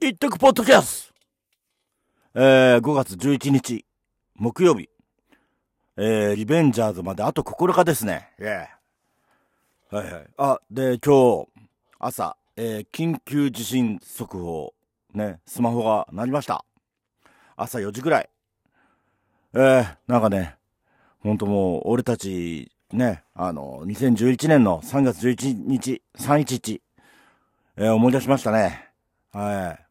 一徳ポッドキャストえー、5月11日、木曜日。えー、リベンジャーズまであと9日ですね。イェーはいはい。あ、で、今日、朝、えー、緊急地震速報、ね、スマホが鳴りました。朝4時ぐらい。えー、なんかね、ほんともう、俺たち、ね、あの、2011年の3月11日、311、えー、思い出しましたね。はい。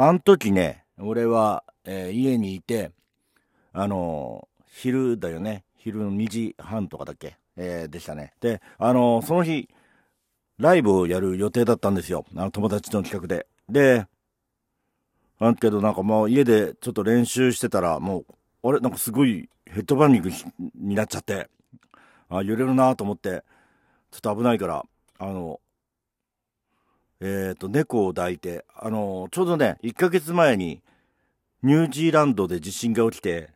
あの時ね、俺は、えー、家にいて、あのー、昼だよね。昼の2時半とかだっけ？えー、でしたね。で、あのー、その日、ライブをやる予定だったんですよ。あの、友達の企画で。で、なんけどなんかもう家でちょっと練習してたら、もう、あれ？なんかすごいヘッドバンニングになっちゃって、あ、揺れるなと思って、ちょっと危ないから、あの、えっ、ー、と、猫を抱いて、あの、ちょうどね、1ヶ月前に、ニュージーランドで地震が起きて、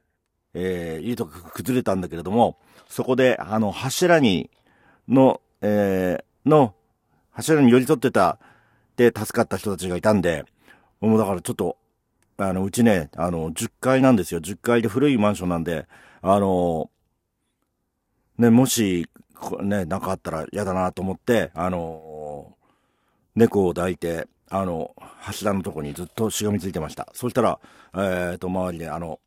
えー、家とか崩れたんだけれども、そこで、あの、柱に、の、えー、の、柱に寄り添ってた、で、助かった人たちがいたんで、もうだからちょっと、あの、うちね、あの、10階なんですよ。10階で古いマンションなんで、あの、ね、もし、ね、なんかあったら嫌だなと思って、あの、猫を抱いて、あの、柱のとこにずっとしがみついてました。そしたら、えっ、ー、と、周りで、あの、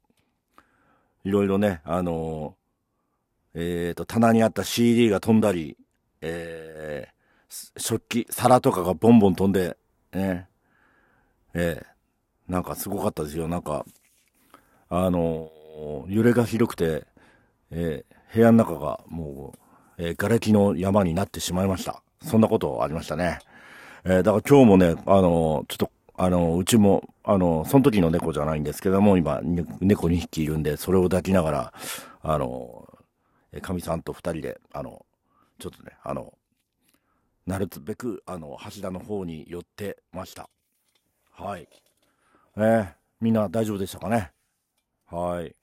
いろいろね、あの、えっ、ー、と、棚にあった CD が飛んだり、えー、食器、皿とかがボンボン飛んで、ね、えー、なんかすごかったですよ。なんか、あの、揺れがひどくて、えー、部屋の中がもう、えー、瓦礫の山になってしまいました。そんなことありましたね。えー、だから今日もね、あの、ちょっと、あの、うちも、あの、その時の猫じゃないんですけども、今、猫2匹いるんで、それを抱きながら、あのえ、かみさんと2人で、あの、ちょっとね、あの、なるべく、あの、柱の方に寄ってました。はい。えー、みんな大丈夫でしたかね？はい。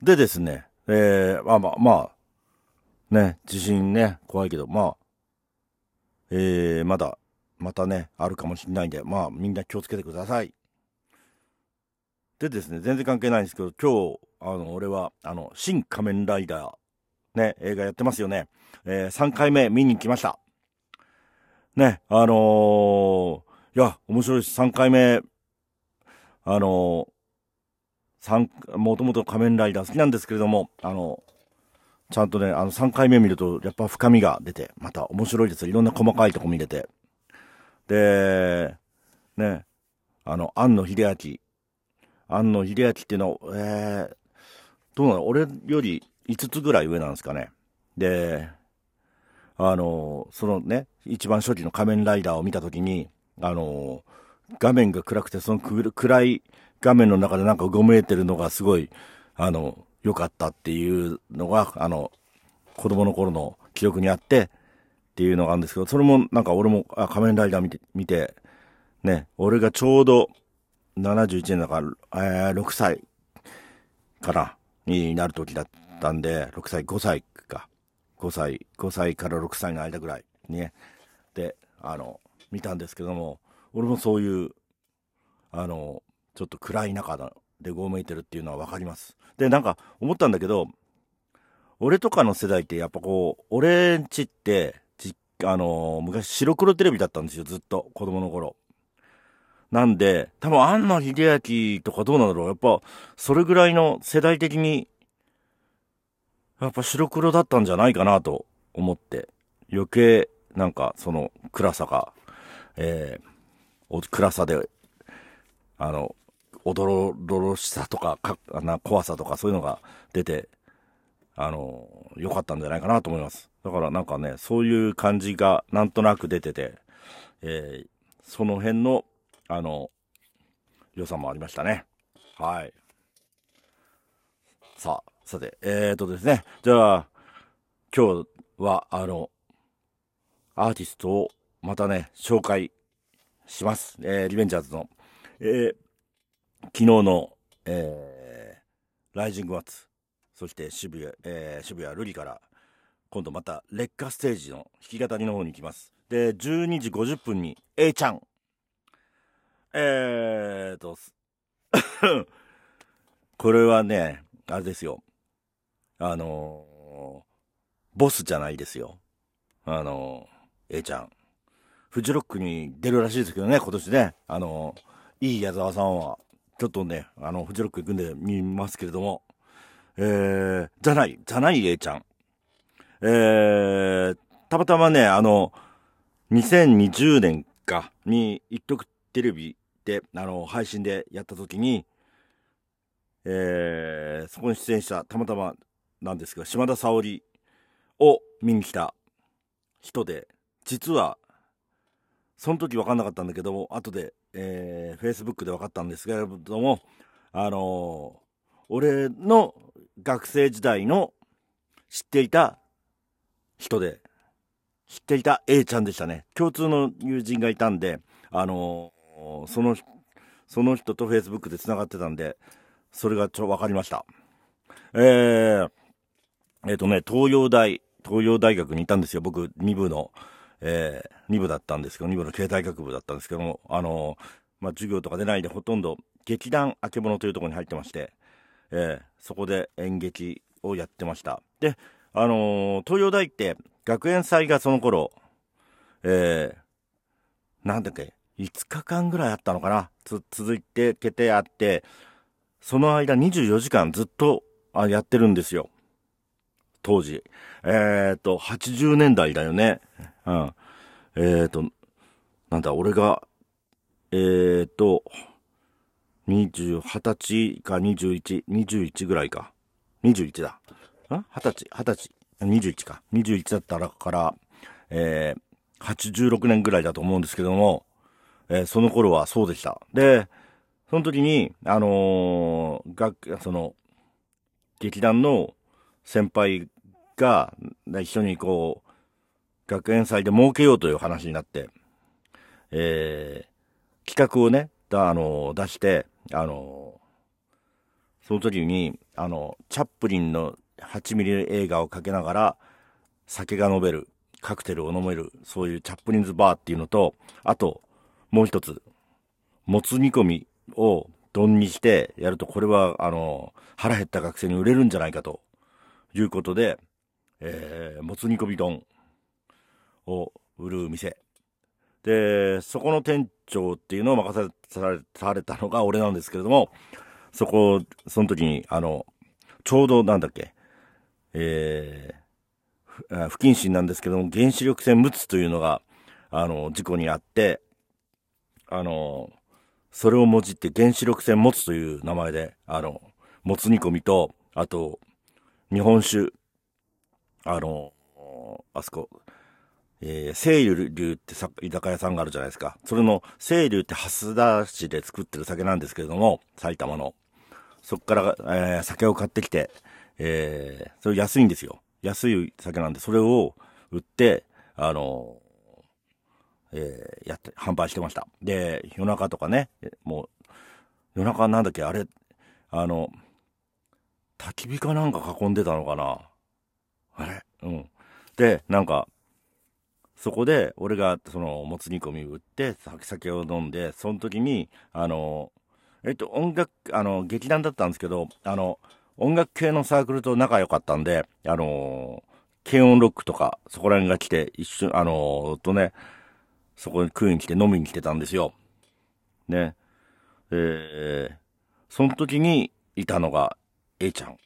でですね、えー、まあまあ、まあ、ね、地震ね、怖いけど、まあ、えー、まだ、またね、あるかもしれないんで、まあ、みんな気をつけてください。でですね、全然関係ないんですけど、今日、あの、俺は、あの、新仮面ライダー、ね、映画やってますよね。えー、3回目見に来ました。ね、あのー、いや、面白いです。3回目、あのー、もともと仮面ライダー好きなんですけれども、あのーちゃんとね、あの3回目見ると、やっぱ深みが出て、また面白いですよ。いろんな細かいとこ見れて。で、ね、あの、庵野秀明。庵野秀明っていうのは、えー、どうなの？俺より5つぐらい上なんですかね。で、あの、そのね、一番初期の仮面ライダーを見たときに、あの、画面が暗くて、その暗い画面の中でなんかうごめいてるのがすごい、あの、良かったっていうのが、あの、子供の頃の記憶にあって、っていうのがあるんですけど、それもなんか俺も、あ、仮面ライダー見て、見て、ね、俺がちょうど71年だから、えー、6歳かな、になる時だったんで、6歳、5歳か。5歳、5歳から6歳の間ぐらいにね、で、あの、見たんですけども、俺もそういう、あの、ちょっと暗い中のでごめいてるっていうのはわかります。で、なんか思ったんだけど、俺とかの世代ってやっぱこう、俺んちって、あのー、昔白黒テレビだったんですよ、ずっと、子供の頃。なんで、多分、庵野秀明とかどうなんだろう。やっぱ、それぐらいの世代的に、やっぱ白黒だったんじゃないかなと思って、余計、なんか、その暗さが、えー、暗さで、あの、おどろどろしさとか、かあな怖さとかそういうのが出て、あの、良かったんじゃないかなと思います。だからなんかね、そういう感じがなんとなく出てて、えー、その辺の、あの、良さもありましたね。はい。さあ、さて、えーとですね、じゃあ、今日は、あの、アーティストをまたね、紹介します。えー、リベンジャーズの。えー、昨日の、えー、ライジングワッツ、そして渋谷、えー、渋谷瑠璃から、今度また劣化ステージの弾き語りの方に行きます。で、12時50分に A ちゃんえーと、これはね、あれですよ。あのー、ボスじゃないですよ。あのー、A ちゃん。フジロックに出るらしいですけどね、今年ね。あのー、いい矢沢さんは、ちょっとね、あの、フジロック行くんで見ますけれども、えー、じゃない、じゃない A ちゃん。えー、たまたまね、あの、2020年かに一曲テレビで、あの、配信でやった時に、えー、そこに出演したたまたまなんですけど、島田沙織を見に来た人で、実は、その時分かんなかったんだけども、後で、えー、Facebook で分かったんですけれども、あのー、俺の学生時代の知っていた人で、知っていた A ちゃんでしたね。共通の友人がいたんで、あのー、その、その人と Facebook で繋がってたんで、それがちょ、わかりました。えー、えっ、ー、とね、東洋大、東洋大学にいたんですよ。僕、2部の、えー、2部だったんですけど、2部の経済学部だったんですけども、あの、まあ、授業とか出ないでほとんど劇団あけぼのというところに入ってまして、えー、そこで演劇をやってました。で、あのー、東洋大って学園祭がその頃、えー、なんだっけ、5日間ぐらいあったのかな、続いて、けてあって、その間24時間ずっとあやってるんですよ。当時。えっ、ー、と、80年代だよね。うん。えっ、ー、と、なんだ、俺が、えっ、ー、と、20、20歳か21、21ぐらいか。21だ。ん ?20 歳、20歳。21か。21だったらから、えー、86年ぐらいだと思うんですけども、えー、その頃はそうでした。で、その時に、あのー、学、その、劇団の先輩が、一緒にこう、学園祭で儲けようという話になって、えー、企画をね、だ、あの、出して、あの、その時に、あの、チャップリンの8ミリ映画をかけながら、酒が飲める、カクテルを飲める、そういうチャップリンズバーっていうのと、あと、もう一つ、もつ煮込みを丼にしてやると、これは、あの、腹減った学生に売れるんじゃないかということで、えー、もつ煮込み丼を売る店。で、そこの店長っていうのを任されたのが俺なんですけれども、そこ、その時に、あの、ちょうどなんだっけ、えー、不謹慎なんですけども、原子力船陸奥というのが、あの、事故にあって、あの、それをもじって原子力船持つという名前で、あの、もつ煮込みと、あと、日本酒、あの、あそこ、えー、清流ってさ居酒屋さんがあるじゃないですか。それの清流って蓮田市で作ってる酒なんですけれども、埼玉の。そっから、えー、酒を買ってきて、えー、それ安いんですよ。安い酒なんで、それを売って、あのえー、やって、販売してました。で、夜中とかね、もう、夜中なんだっけ、あれ、あの、焚き火かなんか囲んでたのかなあれ？うん。で、なんか、そこで、俺が、その、もつ煮込みを売って、酒を飲んで、その時に、あの、えっと、音楽、あの、劇団だったんですけど、あの、音楽系のサークルと仲良かったんで、あの、軽音ロックとか、そこら辺が来て、一緒、あの、とね、そこに食いに来て飲みに来てたんですよ。ね。えー、その時にいたのが A ちゃん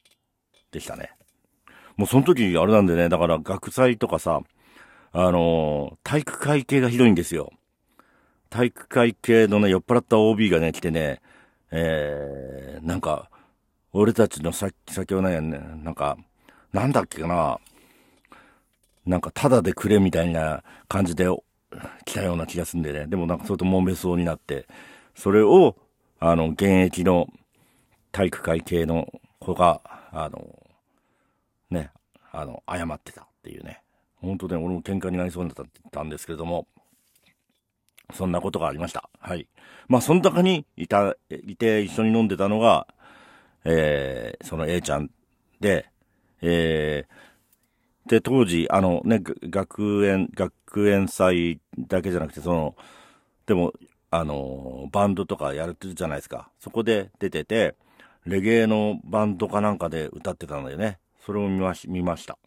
でしたね。もうその時あれなんでね、だから学祭とかさ、あの、体育会系がひどいんですよ。体育会系のね、酔っ払った OB がね、来てね、えー、なんか、俺たちのさき先をね、なんか、なんだっけかな、なんか、ただでくれみたいな感じで来たような気がすんでね。でもなんかそれと揉めそうになって、それを、あの、現役の体育会系の子が、あの、ね、あの、謝ってたっていうね。本当ね、俺も喧嘩になりそうになったんですけれども、そんなことがありました。はい。まあ、その中にいた、いて一緒に飲んでたのが、えー、その A ちゃんで、えー、で、当時、あのね、学園、学園祭だけじゃなくて、その、でも、あのバンドとかやるってるじゃないですか。そこで出てて、レゲエのバンドかなんかで歌ってたのでね、それを見まし見ました。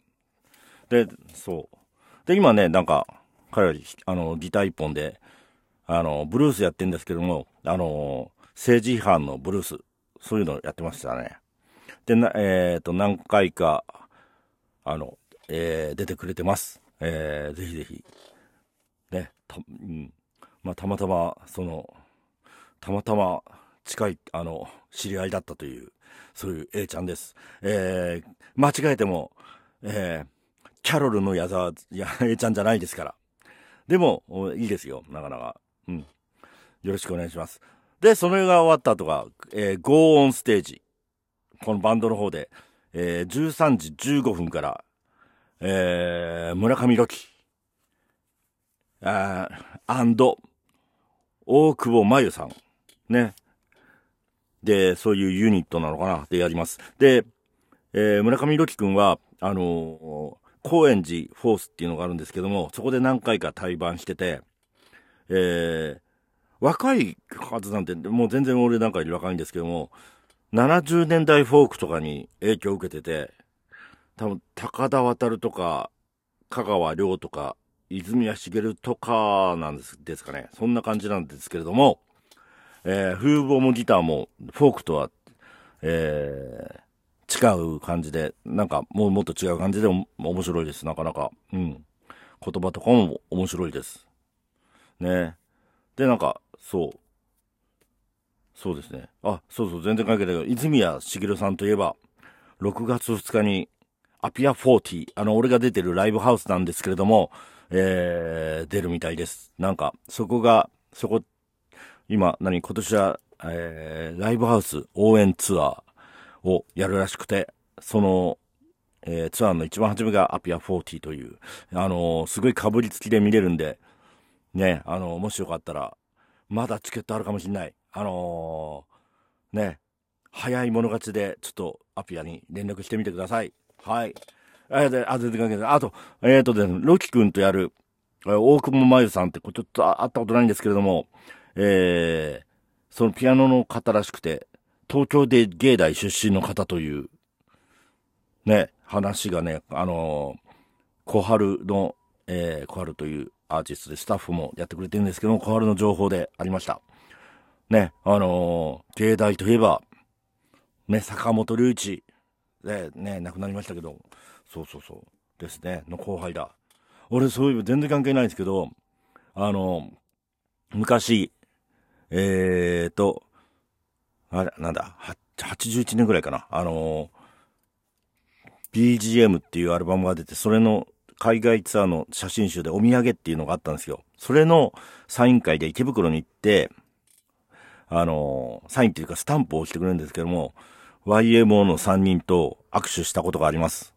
で、そう。で、今ね、なんか、彼は、あの、ギター一本で、あの、ブルースやってんですけども、あの、政治違反のブルース、そういうのやってましたね。で、な、えっ、ー、と、何回か、あの、えー、出てくれてます。えー、ぜひぜひ。ね、た、うん。まあ、たまたま、その、たまたま近い、あの、知り合いだったという、そういう A ちゃんです。えー、間違えても、えー、キャロルの矢沢、や、A ちゃんじゃないですから。でも、いいですよ、なかなか。うん。よろしくお願いします。で、それが終わった後が、えー、Go on Stage。このバンドの方で、えー、13時15分から、えー、村上ロキ、あアンド、大久保真由さん。ね。で、そういうユニットなのかなでやります。で、えー、村上ロキ君は、あの、高円寺フォースっていうのがあるんですけども、そこで何回か対バンしてて、えー、若いはずなんて、もう全然俺なんかより若いんですけども、70年代フォークとかに影響を受けてて、多分、高田渡とか、香川亮とか、泉谷しげるとかなんですですかね。そんな感じなんですけれども、えー、風貌もギターもフォークとは、えー、違う感じで、なんかもうもっと違う感じで面白いです。なかなか。うん。言葉とかも面白いです。ね。で、なんか、そう。そうですね。あ、そうそう、全然関係ないけど、泉谷しげるさんといえば、6月2日に、アピア40、あの、俺が出てるライブハウスなんですけれども、えー、出るみたいです。なんか、そこが、そこ、今、何、今年は、えー、ライブハウス応援ツアーをやるらしくて、その、えー、ツアーの一番初めがアピア40という、あのー、すごい被りつきで見れるんで、ね、あのー、もしよかったら、まだチケットあるかもしんない。あの、ね、早い者勝ちで、ちょっとアピアに連絡してみてください。はい。あ、で、あ、全然関係ない。あと、えっ、ー、とですね、ロキ君とやる、大久保真由さんって、ちょっと会ったことないんですけれども、えー、そのピアノの方らしくて、東京で芸大出身の方という、ね、話がね、あのー、小春の、えー、小春というアーティストでスタッフもやってくれてるんですけども、小春の情報でありました。ね、あのー、芸大といえば、ね、坂本龍一、で、ね、亡くなりましたけど、そうそうそう。ですね。の後輩だ。俺、そういう全然関係ないんですけど、あの、昔、えーと、あれ、なんだ、81年ぐらいかな。あの、BGM っていうアルバムが出て、それの海外ツアーの写真集でお土産っていうのがあったんですよ。それのサイン会で池袋に行って、あの、サインっていうかスタンプを押してくれるんですけども、YMO の3人と握手したことがあります。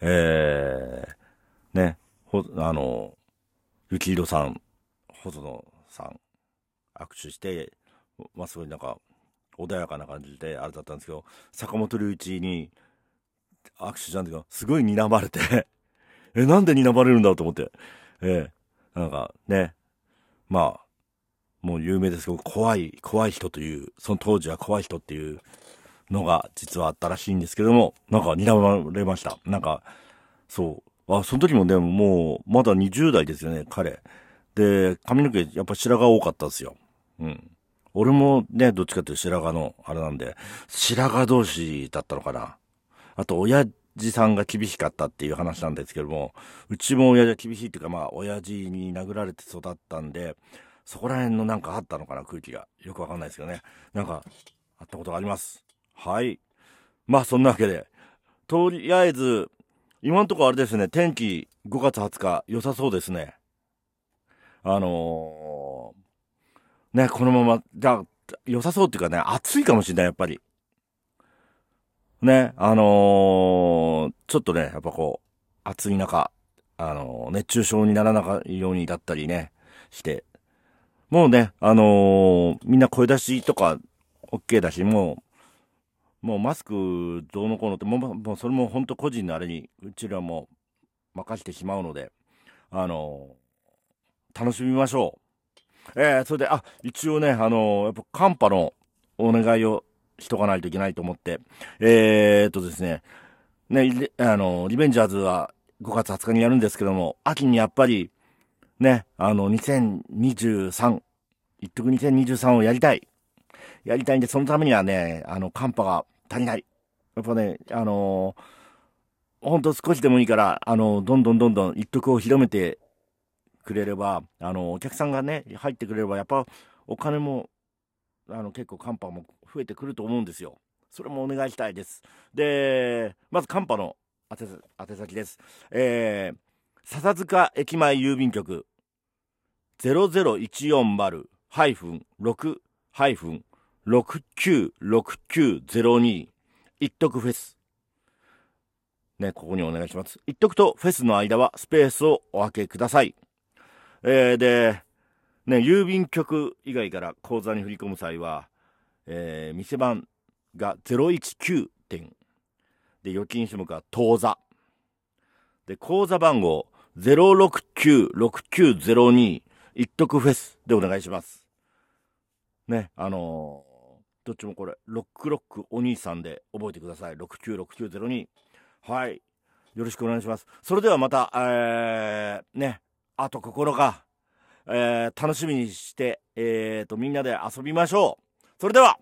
えー、ね、ほ、あの、雪色さん、細野さん、握手して、まあ、すごいなんか、穏やかな感じで、あれだったんですけど、坂本龍一に握手したんですけど、すごい睨まれて え、なんで睨まれるんだと思って。えー、なんかね、まあ、もう有名ですけど、怖い、怖い人という、その当時は怖い人っていうのが実はあったらしいんですけども、なんか睨まれました。なんか、そう。あ、その時もでももう、まだ20代ですよね、彼。で、髪の毛、やっぱ白髪多かったんですよ。うん。俺もね、どっちかっていうと白髪の、あれなんで、白髪同士だったのかな。あと、親父さんが厳しかったっていう話なんですけども、うちも親父は厳しいっていうか、まあ、親父に殴られて育ったんで、そこら辺のなんかあったのかな、空気が。よくわかんないですけどね。なんか、あったことがあります。はい。まあ、そんなわけで、とりあえず、今んとこあれですね、天気5月20日良さそうですね。あのー、ね、このまま、じゃ良さそうっていうかね、暑いかもしれない、やっぱり。ね、あのー、ちょっとね、やっぱこう、暑い中、あのー、熱中症にならないようにだったりね、して、もうね、あのみんな声出しとか、OK だし、もう、もうマスクどうのこうのって、もう、もうそれも本当個人のあれに、うちらも任してしまうので、あの楽しみましょう。えー、それで、あ、一応ね、あのー、やっぱカンパのお願いをしとかないといけないと思って、えー、っとですね、ね、あのー、リベンジャーズは5月20日にやるんですけども、秋にやっぱり、ね、あの、2023、一徳2023をやりたい。やりたいんで、そのためにはね、あの、寒波が足りない。やっぱね、あのー、ほんと少しでもいいから、あの、どんどんどんどん一徳を広めてくれれば、あの、お客さんがね、入ってくれれば、やっぱお金も、あの、結構寒波も増えてくると思うんですよ。それもお願いしたいです。で、まず寒波の宛先です。えー、笹塚駅前郵便局00140-6-696902一徳フェス。ね、ここにお願いします。一徳とフェスの間はスペースをお開けください。えー、で、ね、郵便局以外から口座に振り込む際は、えー、店番が019点。で、預金種目は当座。で、口座番号069-6902一徳フェスでお願いします。ね、あのー、どっちもこれ、ロックロックお兄さんで覚えてください。696902。はい。よろしくお願いします。それではまた、えー、ね、あと9日、えー、楽しみにして、えーと、みんなで遊びましょう。それでは